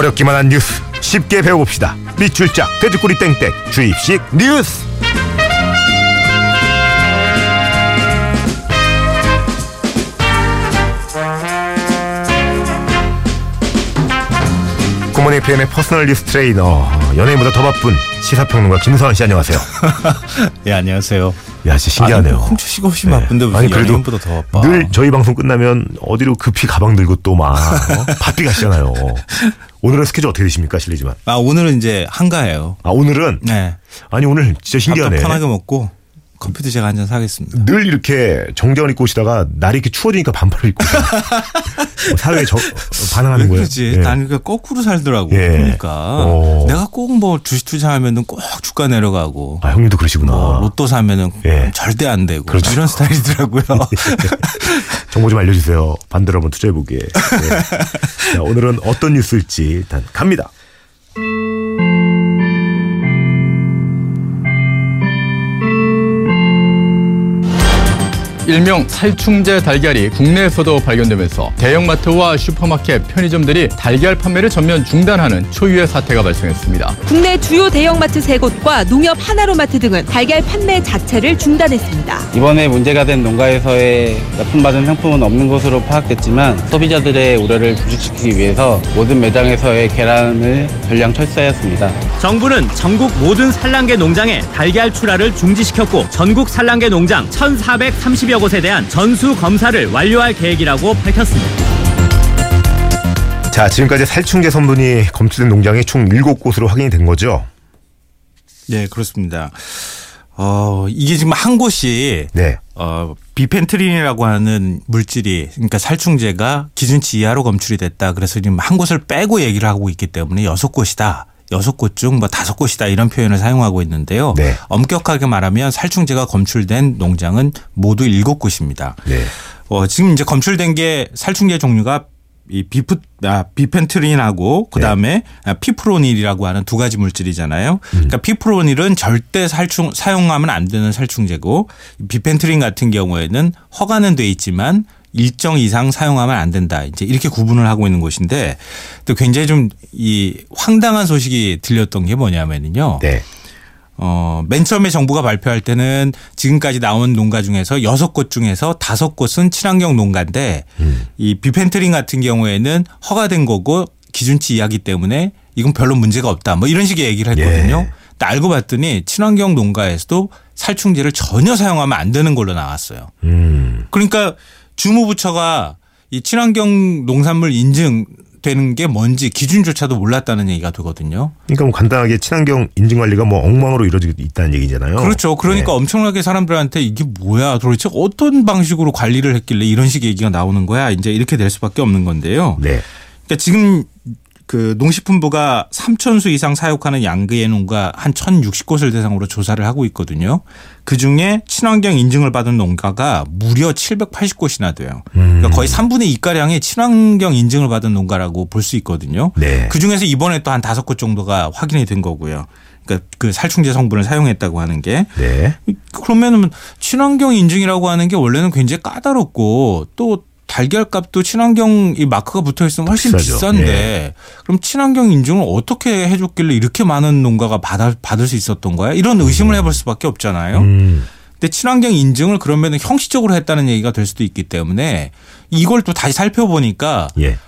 어렵기만 한 뉴스 쉽게 배워봅시다. 밑줄 쫙 돼지꼬리 땡땡 주입식 뉴스. 굿모닝 FM의 personal 뉴스 트레이너 연예인보다 더 바쁜 시사평론가 김성완 씨 안녕하세요. 예 안녕하세요. 야 진짜 신기하네요. 아니, 훔쳐 쉬고 없이 바쁜데 무슨 아니 그래도 연예인보다 더 바빠. 늘 저희 방송 끝나면 어디로 급히 가방 들고 또 막 어? 바삐 가시잖아요. 오늘은 스케줄 어떻게 되십니까 실례지만. 아 오늘은 이제 한가해요. 아 오늘은 네. 아니 오늘 진짜 신기하네. 밥도 편하게 먹고 커피도 제가 한 잔 사겠습니다. 늘 이렇게 정장을 입고 오시다가 날이 이렇게 추워지니까 반팔을 입고 오시네. 사회에 저, 반응하는 왜 거예요. 그러지? 예. 나는 그 거꾸로 살더라고. 예. 그러니까 오. 내가 꼭 뭐 주식 투자하면은 꼭 주가 내려가고 아 형님도 그러시구나. 뭐 로또 사면은 예. 절대 안 되고 그렇죠. 이런 스타일이더라고요. 정보 좀 알려주세요. 반대로 한번 투자해 보게. 네. 자, 오늘은 어떤 뉴스일지 일단 갑니다. 일명 살충제 달걀이 국내에서도 발견되면서 대형마트와 슈퍼마켓, 편의점들이 달걀 판매를 전면 중단하는 초유의 사태가 발생했습니다. 국내 주요 대형마트 세 곳과 농협 하나로마트 등은 달걀 판매 자체를 중단했습니다. 이번에 문제가 된 농가에서의 납품받은 상품은 없는 것으로 파악됐지만 소비자들의 우려를 부식시키기 위해서 모든 매장에서의 계란을 전량 철수하였습니다. 정부는 전국 모든 산란계 농장에 달걀 출하를 중지시켰고 전국 산란계 농장 1,430여 곳에 대한 전수 검사를 완료할 계획이라고 밝혔습니다. 자, 지금까지 살충제 성분이 검출된 농장이 총 7곳으로 확인이 된 거죠? 네 그렇습니다. 어 이게 지금 한 곳이 네. 어, 비펜트린이라고 하는 물질이 그러니까 살충제가 기준치 이하로 검출이 됐다. 그래서 지금 한 곳을 빼고 얘기를 하고 있기 때문에 여섯 곳이다. 여섯 곳 중 뭐 다섯 곳이다 이런 표현을 사용하고 있는데요. 네. 엄격하게 말하면 살충제가 검출된 농장은 모두 일곱 곳입니다. 네. 어, 지금 이제 검출된 게 살충제 종류가 이 비프 아, 비펜트린하고 그다음에 아, 피프로닐이라고 하는 두 가지 물질이잖아요. 그러니까 피프로닐은 절대 살충 사용하면 안 되는 살충제고 비펜트린 같은 경우에는 허가는 돼 있지만 일정 이상 사용하면 안 된다. 이제 이렇게 구분을 하고 있는 곳인데 또 굉장히 좀 이 황당한 소식이 들렸던 게 뭐냐면은요. 네. 어, 맨 처음에 정부가 발표할 때는 지금까지 나온 농가 중에서 여섯 곳 중에서 다섯 곳은 친환경 농가인데 이 비펜트린 같은 경우에는 허가된 거고 기준치 이하기 때문에 이건 별로 문제가 없다. 뭐 이런 식의 얘기를 했거든요. 예. 알고 봤더니 친환경 농가에서도 살충제를 전혀 사용하면 안 되는 걸로 나왔어요. 음. 그러니까 주무부처가 이 친환경 농산물 인증 되는 게 뭔지 기준조차도 몰랐다는 얘기가 되거든요. 그러니까 뭐 간단하게 친환경 인증 관리가 뭐 엉망으로 이루어지고 있다는 얘기잖아요. 그렇죠. 그러니까 네. 엄청나게 사람들한테 이게 뭐야 도대체 어떤 방식으로 관리를 했길래 이런 식의 얘기가 나오는 거야. 이제 이렇게 될 수밖에 없는 건데요. 네. 그러니까 지금 그 농식품부가 3천 수 이상 사육하는 양극의 농가 한 1,060곳을 대상으로 조사를 하고 있거든요. 그 중에 친환경 인증을 받은 농가가 무려 780곳이나 돼요. 그러니까 거의 3분의 2가량의 친환경 인증을 받은 농가라고 볼 수 있거든요. 네. 그 중에서 이번에 또 한 다섯 곳 정도가 확인이 된 거고요. 그러니까 그 살충제 성분을 사용했다고 하는 게 네. 그러면은 친환경 인증이라고 하는 게 원래는 굉장히 까다롭고 또 달걀 값도 친환경 이 마크가 붙어 있으면 훨씬 비싸죠. 비싼데 예. 그럼 친환경 인증을 어떻게 해줬길래 이렇게 많은 농가가 받아, 받을 수 있었던 거야? 이런 의심을 해볼 수밖에 없잖아요. 음. 근데 친환경 인증을 그러면 형식적으로 했다는 얘기가 될 수도 있기 때문에 이걸 또 다시 살펴보니까 예.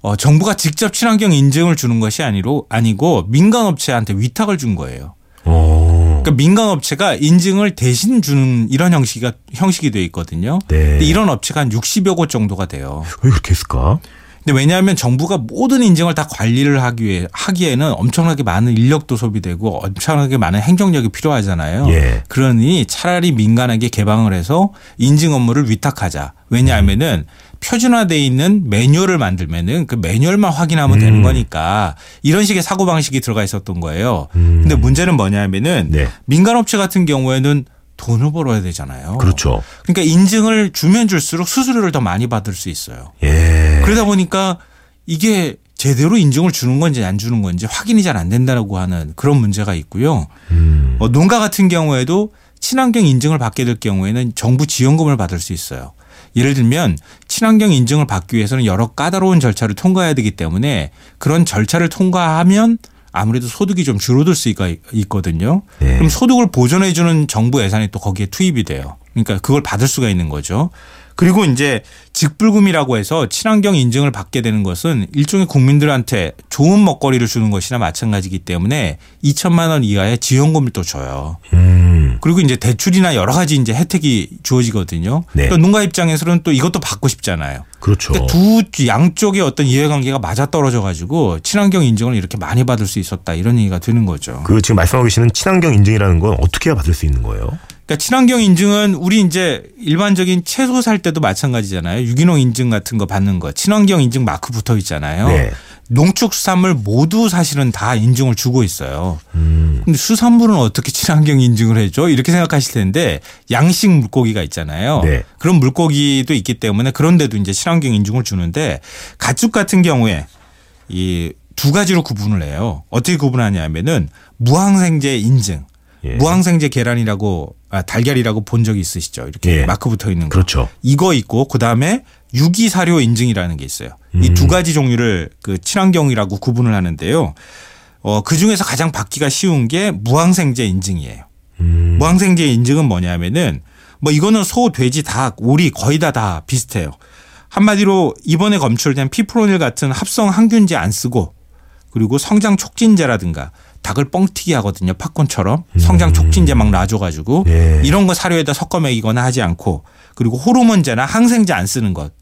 어, 정부가 직접 친환경 인증을 주는 것이 아니로 아니고 민간 업체한테 위탁을 준 거예요. 어. 그러니까 민간 업체가 인증을 대신 주는 이런 형식이 형식이 돼 있거든요. 네. 근데 이런 업체가 한 60여 곳 정도가 돼요. 왜 그렇게 했을까? 근데 왜냐하면 정부가 모든 인증을 다 관리를 하기 위해 하기에는 엄청나게 많은 인력도 소비되고 엄청나게 많은 행정력이 필요하잖아요. 예. 그러니 차라리 민간에게 개방을 해서 인증 업무를 위탁하자. 왜냐하면은 표준화돼 있는 매뉴얼을 만들면은 그 매뉴얼만 확인하면 되는 음. 거니까 이런 식의 사고 방식이 들어가 있었던 거예요. 음. 근데 문제는 뭐냐면은 네. 민간 업체 같은 경우에는 돈을 벌어야 되잖아요. 그렇죠. 그러니까 인증을 주면 줄수록 수수료를 더 많이 받을 수 있어요. 예. 그러다 보니까 이게 제대로 인증을 주는 건지 안 주는 건지 확인이 잘 안 된다라고 하는 그런 문제가 있고요. 음. 어, 농가 같은 경우에도 친환경 인증을 받게 될 경우에는 정부 지원금을 받을 수 있어요. 예를 들면 친환경 인증을 받기 위해서는 여러 까다로운 절차를 통과해야 되기 때문에 그런 절차를 통과하면 아무래도 소득이 좀 줄어들 수가 있거든요. 네. 그럼 소득을 보존해 주는 정부 예산이 또 거기에 투입이 돼요. 그러니까 그걸 받을 수가 있는 거죠. 그리고 이제 직불금이라고 해서 친환경 인증을 받게 되는 것은 일종의 국민들한테 좋은 먹거리를 주는 것이나 마찬가지이기 때문에 2천만 원 이하의 지원금을 또 줘요. 음. 그리고 이제 대출이나 여러 가지 이제 혜택이 주어지거든요. 네. 그러니까 농가 입장에서는 또 이것도 받고 싶잖아요. 그렇죠. 그러니까 두 양쪽의 어떤 이해관계가 맞아 떨어져 가지고 친환경 인증을 이렇게 많이 받을 수 있었다 이런 얘기가 드는 거죠. 그 지금 말씀하고 계시는 친환경 인증이라는 건 어떻게 해야 받을 수 있는 거예요? 그러니까 친환경 인증은 우리 이제 일반적인 채소 살 때도 마찬가지잖아요. 유기농 인증 같은 거 받는 거. 친환경 인증 마크 붙어 있잖아요. 네. 농축수산물 모두 사실은 다 인증을 주고 있어요. 음. 근데 수산물은 어떻게 친환경 인증을 해줘? 이렇게 생각하실 텐데 양식 물고기가 있잖아요. 네. 그런 물고기도 있기 때문에 그런데도 이제 친환경 인증을 주는데 가축 같은 경우에 이 두 가지로 구분을 해요. 어떻게 구분하냐면은 무항생제 인증. 예. 무항생제 계란이라고 아, 달걀이라고 본 적이 있으시죠? 이렇게 예. 마크 붙어 있는 거. 그렇죠. 이거 있고 그다음에 유기사료 인증이라는 게 있어요. 이 음. 두 가지 종류를 그 친환경이라고 구분을 하는데요. 어, 그 중에서 가장 받기가 쉬운 게 무항생제 인증이에요. 음. 무항생제 인증은 뭐냐면은 뭐 이거는 소, 돼지, 닭, 오리 거의 다다 비슷해요. 한마디로 이번에 검출된 피프로닐 같은 합성 항균제 안 쓰고 그리고 성장 촉진제라든가 닭을 뻥튀기 하거든요. 팝콘처럼 성장 촉진제 막 놔줘가지고 예. 이런 거 사료에다 섞어 먹이거나 하지 않고 그리고 호르몬제나 항생제 안 쓰는 것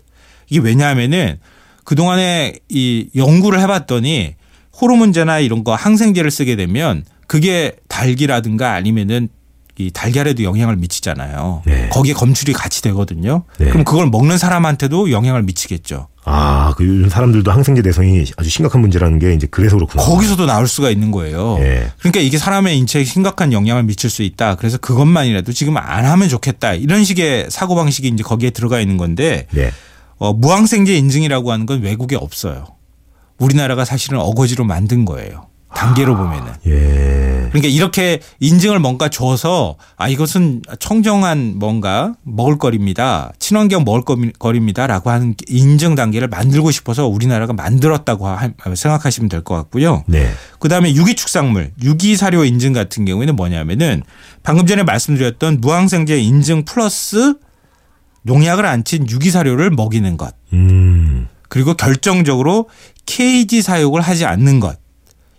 이게 왜냐하면은 그 동안에 이 연구를 해봤더니 호르몬제나 이런 거 항생제를 쓰게 되면 그게 닭이라든가 아니면은 이 달걀에도 영향을 미치잖아요. 네. 거기에 검출이 같이 되거든요. 네. 그럼 그걸 먹는 사람한테도 영향을 미치겠죠. 아, 그 요즘 사람들도 항생제 내성이 아주 심각한 문제라는 게 이제 그래서 그렇구나. 거기서도 나올 수가 있는 거예요. 예. 그러니까 이게 사람의 인체에 심각한 영향을 미칠 수 있다. 그래서 그것만이라도 지금 안 하면 좋겠다. 이런 식의 사고 방식이 이제 거기에 들어가 있는 건데 네. 어, 무항생제 인증이라고 하는 건 외국에 없어요. 우리나라가 사실은 어거지로 만든 거예요. 단계로 보면은. 예. 그러니까 이렇게 인증을 뭔가 줘서 아 이것은 청정한 뭔가 먹을거리입니다. 친환경 먹을거리입니다라고 하는 인증 단계를 만들고 싶어서 우리나라가 만들었다고 하- 생각하시면 될 것 같고요. 네. 그다음에 유기축산물, 유기사료 인증 같은 경우에는 뭐냐면은 방금 전에 말씀드렸던 무항생제 인증 플러스 농약을 안 친 유기사료를 먹이는 것. 음. 그리고 결정적으로 케이지 사육을 하지 않는 것.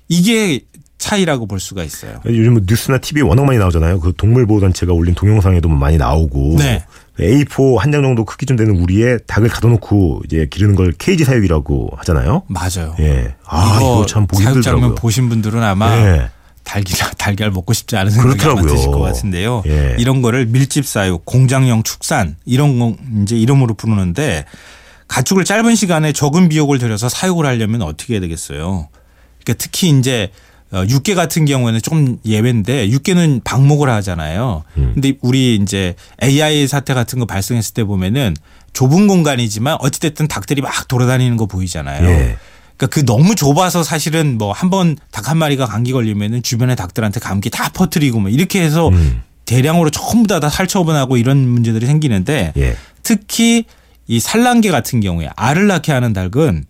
이게 차이라고 볼 수가 있어요. 요즘 뭐 뉴스나 TV에 워낙 많이 나오잖아요. 그 동물보호단체가 올린 동영상에도 뭐 많이 나오고. 네. A4 한 장 정도 크기쯤 되는 우리에 닭을 가둬놓고 이제 기르는 걸 케이지 사육이라고 하잖아요. 맞아요. 예. 아, 이거, 참 보기 사육 장면. 보신 분들은 아마 예. 달걀 달걀 먹고 싶지 않은 생각이 그렇더라고요. 드실 것 같은데요. 예. 이런 거를 밀집 사육, 공장형 축산 이런 거 이제 이름으로 부르는데 가축을 짧은 시간에 적은 비용을 들여서 사육을 하려면 어떻게 해야 되겠어요? 그러니까 특히 이제 어, 육개 같은 경우에는 좀 예외인데 육개는 방목을 하잖아요. 음. 근데 우리 이제 AI 사태 같은 거 발생했을 때 보면은 좁은 공간이지만 어찌됐든 닭들이 막 돌아다니는 거 보이잖아요. 예. 그러니까 그 너무 좁아서 사실은 뭐 한 번 닭 한 마리가 감기 걸리면은 주변에 닭들한테 감기 다 퍼뜨리고 뭐 이렇게 해서 음. 대량으로 전부 다, 다 살처분하고 이런 문제들이 생기는데 예. 특히 이 산란계 같은 경우에 알을 낳게 하는 닭은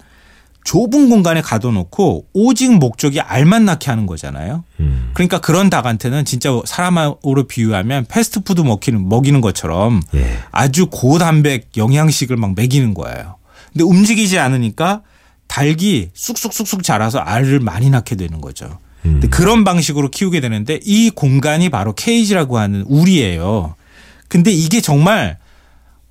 좁은 공간에 가둬놓고 오직 목적이 알만 낳게 하는 거잖아요. 음. 그러니까 그런 닭한테는 진짜 사람으로 비유하면 패스트푸드 먹이는, 먹이는 것처럼 예. 아주 고단백 영양식을 막 먹이는 거예요. 근데 움직이지 않으니까 닭이 쑥쑥쑥쑥 자라서 알을 많이 낳게 되는 거죠. 근데 그런 방식으로 키우게 되는데 이 공간이 바로 케이지라고 하는 우리예요. 근데 이게 정말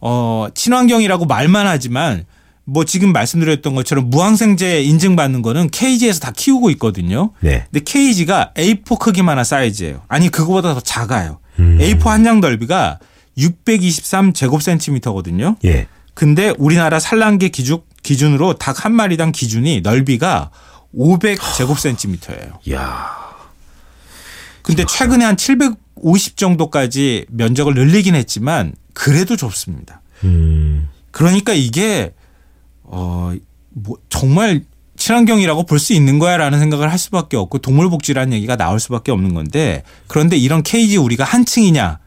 어 친환경이라고 말만 하지만 뭐 지금 말씀드렸던 것처럼 무항생제 인증받는 거는 케이지에서 다 키우고 있거든요. 네. 근데 케이지가 A4 크기만한 사이즈예요. 아니 그거보다 더 작아요. 음. A4 한 장 넓이가 623 제곱센티미터거든요. 예. 근데 우리나라 산란계 기준 기준으로 닭 한 마리당 기준이 넓이가 500 제곱센티미터예요. 이야. 근데 최근에 한 750 정도까지 면적을 늘리긴 했지만 그래도 좁습니다. 음. 그러니까 이게 어 뭐 정말 친환경이라고 볼 수 있는 거야라는 생각을 할 수밖에 없고 동물복지라는 얘기가 나올 수밖에 없는 건데 그런데 이런 케이지 우리가 한 층이냐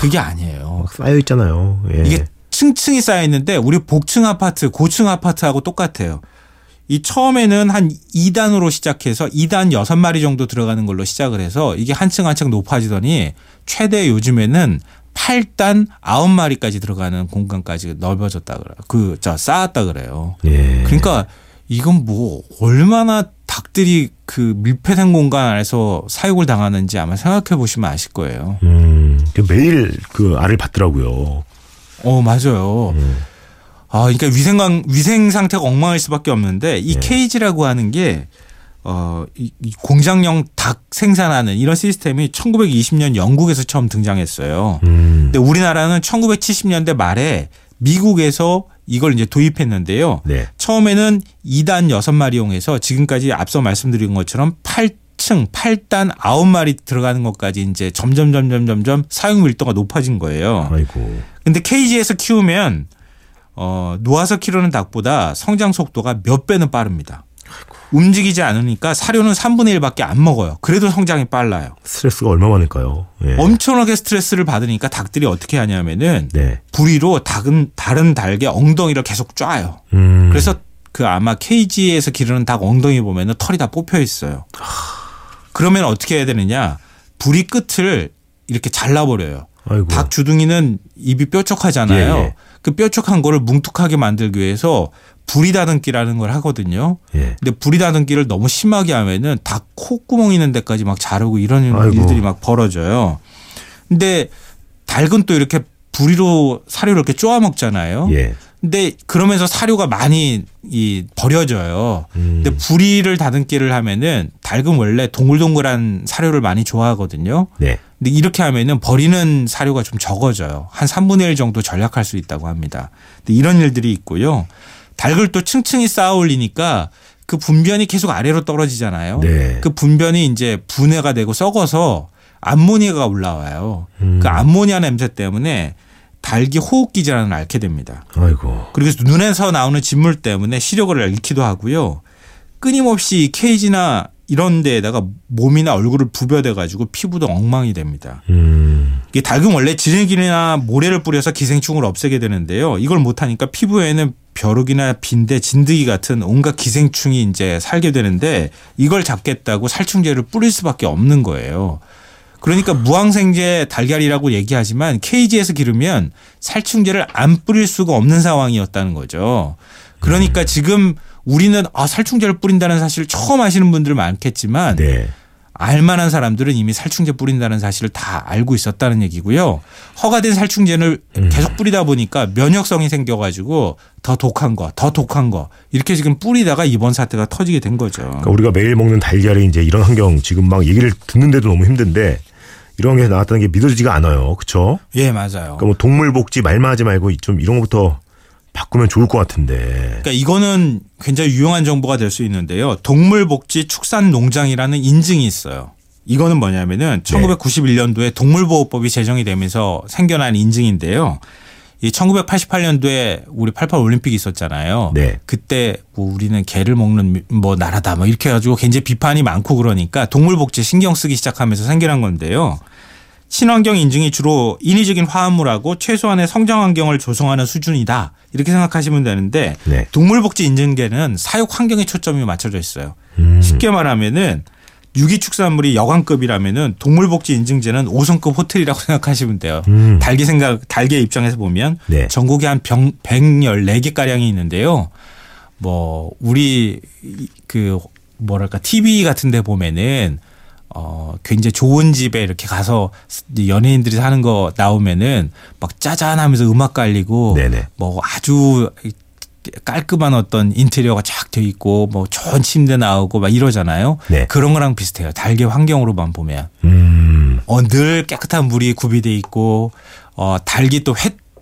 그게 아니에요. 막 쌓여 있잖아요. 예. 이게 층층이 쌓여 있는데 우리 복층 아파트, 고층 아파트하고 똑같아요. 이 처음에는 한 2단으로 시작해서 2단 6마리 정도 들어가는 걸로 시작을 해서 이게 한층 한층 높아지더니 최대 요즘에는 8단 9마리까지 들어가는 공간까지 넓어졌다 그래요. 그, 저, 쌓았다 그래요. 예. 그러니까 이건 뭐 얼마나 닭들이 그 밀폐된 공간 안에서 사육을 당하는지 아마 생각해 보시면 아실 거예요. 음, 그 매일 그 알을 받더라고요. 어, 맞아요. 아, 그러니까 위생관, 위생 상태가 엉망일 수밖에 없는데 이 예. 케이지라고 하는 게 어, 이, 이 공장용 닭 생산하는 이런 시스템이 1920년 영국에서 처음 등장했어요. 음, 근데 우리나라는 1970년대 말에 미국에서 이걸 이제 도입했는데요. 네. 처음에는 2단 6마리용해서 지금까지 앞서 말씀드린 것처럼 8 층, 8단 9마리 들어가는 것까지 이제 점점 점점 점점 사용 밀도가 높아진 거예요. 아이고. 근데 케이지에서 키우면 어, 놓아서 키우는 닭보다 성장 속도가 몇 배는 빠릅니다. 움직이지 않으니까 사료는 3분의 1밖에 안 먹어요. 그래도 성장이 빨라요. 스트레스가 얼마 많을까요? 예. 엄청나게 스트레스를 받으니까 닭들이 어떻게 하냐면은 네. 부리로 닭은 다른 닭의 엉덩이를 계속 쫙요. 음. 그래서 그 아마 케이지에서 기르는 닭 엉덩이 보면은 털이 다 뽑혀 있어요. 그러면 어떻게 해야 되느냐? 부리 끝을 이렇게 잘라버려요. 아이고. 닭 주둥이는 입이 뾰족하잖아요. 예, 예. 그 뾰족한 거를 뭉툭하게 만들기 위해서 부리 다듬기라는 걸 하거든요. 예. 근데 부리 다듬기를 너무 심하게 하면은 닭 콧구멍 있는 데까지 막 자르고 이런 아이고. 일들이 막 벌어져요. 근데 닭은 또 이렇게 부리로 사료를 이렇게 쪼아 먹잖아요. 예. 근데 그러면서 사료가 많이 이 버려져요. 음. 근데 부리를 다듬기를 하면은 닭은 원래 동글동글한 사료를 많이 좋아하거든요. 네. 근데 이렇게 하면은 버리는 사료가 좀 적어져요. 한 3분의 1 정도 절약할 수 있다고 합니다. 근데 이런 일들이 있고요. 닭을 또 층층이 쌓아 올리니까 그 분변이 계속 아래로 떨어지잖아요. 네. 그 분변이 이제 분해가 되고 썩어서 암모니아가 올라와요. 음. 그 암모니아 냄새 때문에 닭이 호흡기 질환을 앓게 됩니다. 아이고. 그리고 눈에서 나오는 진물 때문에 시력을 잃기도 하고요. 끊임없이 이 케이지나 이런 데에다가 몸이나 얼굴을 부벼대 가지고 피부도 엉망이 됩니다. 음. 이게 닭은 원래 지네기나 모래를 뿌려서 기생충을 없애게 되는데요. 이걸 못하니까 피부에는 벼룩이나 빈대, 진드기 같은 온갖 기생충이 이제 살게 되는데 이걸 잡겠다고 살충제를 뿌릴 수밖에 없는 거예요. 그러니까 무항생제 달걀이라고 얘기하지만 케이지에서 기르면 살충제를 안 뿌릴 수가 없는 상황이었다는 거죠. 그러니까 지금 우리는 아 살충제를 뿌린다는 사실을 처음 아시는 분들 많겠지만 네. 알만한 사람들은 이미 살충제 뿌린다는 사실을 다 알고 있었다는 얘기고요. 허가된 살충제를 계속 뿌리다 보니까 면역성이 생겨가지고 더 독한 거, 더 독한 거 이렇게 지금 뿌리다가 이번 사태가 터지게 된 거죠. 그러니까 우리가 매일 먹는 달걀이 이제 이런 환경 지금 막 얘기를 듣는데도 너무 힘든데 이런 게 나왔다는 게 믿어지지가 않아요. 그렇죠? 예, 맞아요. 그러니까 뭐 동물 복지 말만 하지 말고 좀 이런 것부터 바꾸면 좋을 것 같은데. 그러니까 이거는 굉장히 유용한 정보가 될 수 있는데요. 동물복지 축산농장이라는 인증이 있어요. 이거는 뭐냐면은 1991년도에 동물보호법이 제정이 되면서 생겨난 인증인데요. 이 1988년도에 우리 88 올림픽이 있었잖아요. 네. 그때 뭐 우리는 개를 먹는 뭐 나라다 뭐 이렇게 해가지고 굉장히 비판이 많고 그러니까 동물복지 신경 쓰기 시작하면서 생겨난 건데요. 친환경 인증이 주로 인위적인 화합물하고 최소한의 성장 환경을 조성하는 수준이다. 이렇게 생각하시면 되는데 네. 동물복지 인증계는 사육 환경에 초점이 맞춰져 있어요. 음. 쉽게 말하면은 유기축산물이 여관급이라면은 동물복지 인증제는 5성급 호텔이라고 생각하시면 돼요. 음. 달기 생각, 달개 입장에서 보면 네. 전국에 한 병, 114개 가량이 있는데요. 뭐, 우리 그 뭐랄까 TV 같은 데 보면은 어, 굉장히 좋은 집에 이렇게 가서 연예인들이 사는 거 나오면은 막 짜잔 하면서 음악 깔리고 네네. 뭐 아주 깔끔한 어떤 인테리어가 쫙 돼 있고 뭐 좋은 침대 나오고 막 이러잖아요. 네. 그런 거랑 비슷해요. 달개 환경으로만 보면. 음. 어, 늘 깨끗한 물이 구비돼 있고 어, 달기 또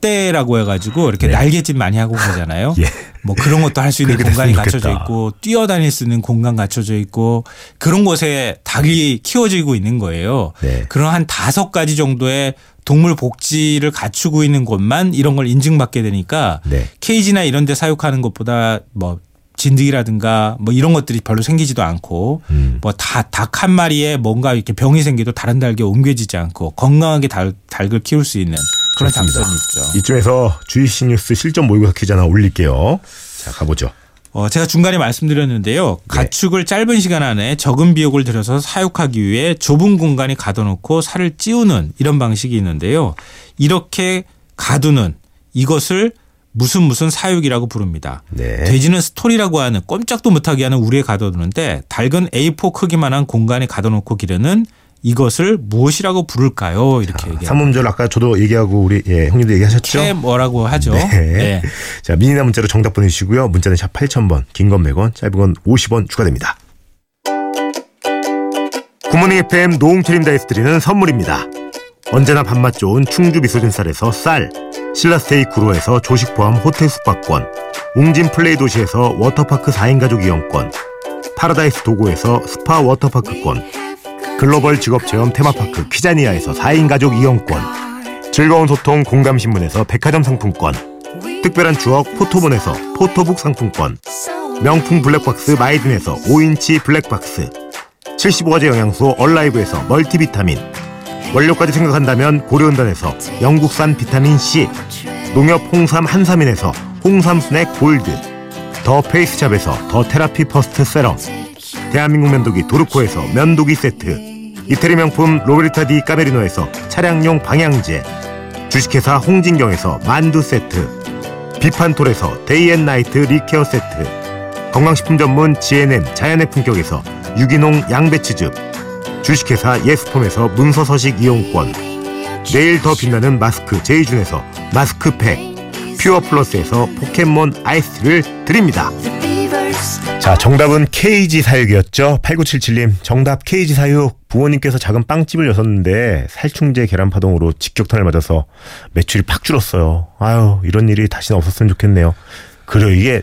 횟대라고 해가지고 이렇게 네. 날갯짓 많이 하고 그러잖아요. 예. 뭐 그런 것도 할 수 있는 공간이 갖춰져 좋겠다. 있고 뛰어다닐 수 있는 공간 갖춰져 있고 그런 곳에 닭이 키워지고 있는 거예요. 네. 그런 한 다섯 가지 정도의 동물 복지를 갖추고 있는 곳만 이런 걸 인증받게 되니까 네. 케이지나 이런 데 사육하는 것보다 뭐 진드기라든가 뭐 이런 것들이 별로 생기지도 않고 음. 뭐다닭한 마리에 뭔가 이렇게 병이 생겨도 다른 닭에 옮겨지지 않고 건강하게 닭, 닭을 키울 수 있는 그런 좋습니다. 장점이 있죠. 이쯤에서 주이시 뉴스 실전 모의고사 퀴즈 하나 올릴게요. 자, 가보죠. 어, 제가 중간에 말씀드렸는데요. 가축을 짧은 시간 안에 적은 비용을 들여서 사육하기 위해 좁은 공간에 가둬놓고 살을 찌우는 이런 방식이 있는데요. 이렇게 가두는 이것을 무슨 무슨 사육이라고 부릅니다. 네. 돼지는 스토리라고 하는 꼼짝도 못하게 하는 우리에 가둬두는데 닭은 A4 크기만한 공간에 가둬놓고 기르는 이것을 무엇이라고 부를까요? 이렇게 얘기합니다. 삼음절 아까 저도 얘기하고 우리 예, 형님도 얘기하셨죠? 캐 뭐라고 하죠? 네. 네. 자, 미니나 문자로 정답 보내주시고요. 문자는 샵 8000번, 긴 건 100원, 짧은 건 50원 추가됩니다. 굿모닝 FM 노홍철입니다에서 드리는 선물입니다. 언제나 밥맛 좋은 충주 미소진 쌀에서 쌀, 신라스테이 구로에서 조식 포함 호텔 숙박권, 웅진 플레이 도시에서 워터파크 4인 가족 이용권, 파라다이스 도고에서 스파 워터파크권, 글로벌 직업 체험 테마파크 키자니아에서 4인 가족 이용권, 즐거운 소통 공감신문에서 백화점 상품권, 특별한 추억 포토몬에서 포토북 상품권, 명품 블랙박스 마이든에서 5인치 블랙박스, 75가지 영양소 얼라이브에서 멀티비타민, 원료까지 생각한다면 고려은단에서 영국산 비타민C, 농협 홍삼 한삼인에서 홍삼 스낵 골드, 더 페이스샵에서 더 테라피 퍼스트 세럼, 대한민국 면도기 도르코에서 면도기 세트, 이태리 명품 로베르타 디 까메리노에서 차량용 방향제, 주식회사 홍진경에서 만두 세트, 비판톨에서 day and night lip care 세트, 건강식품 전문 GNM 자연의 품격에서 유기농 양배추즙, 주식회사 예스폼에서 문서서식 이용권, 내일 더 빛나는 마스크 제이준에서 마스크팩, 퓨어 플러스에서 포켓몬 아이스를 드립니다. 자, 정답은 케이지 사육이었죠. 8977님, 정답 케이지 사육. 부모님께서 작은 빵집을 여셨는데 살충제 계란 파동으로 직격탄을 맞아서 매출이 팍 줄었어요. 아유, 이런 일이 다시는 없었으면 좋겠네요. 그래요, 이게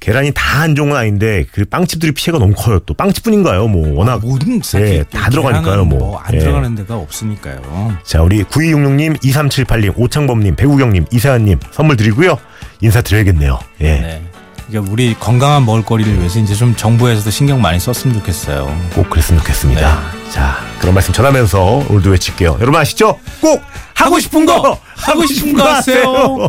계란이 다 안 좋은 건 아닌데 그 빵집들이 피해가 너무 커요. 또 빵집뿐인가요? 뭐 워낙 모든 예, 다 들어가니까요. 뭐. 안 예. 들어가는 데가 없으니까요. 자, 우리 9266님, 2378님, 오창범님, 배구경님, 이세환님 선물 드리고요. 인사 드려야겠네요. 예. 네. 그러니까 우리 건강한 먹을거리를 위해서 이제 좀 정부에서도 신경 많이 썼으면 좋겠어요. 꼭 그랬으면 좋겠습니다. 자, 그런 말씀 전하면서 오늘도 외칠게요. 여러분 아시죠? 꼭 하고 싶은 거! 하고 싶은 거 하세요.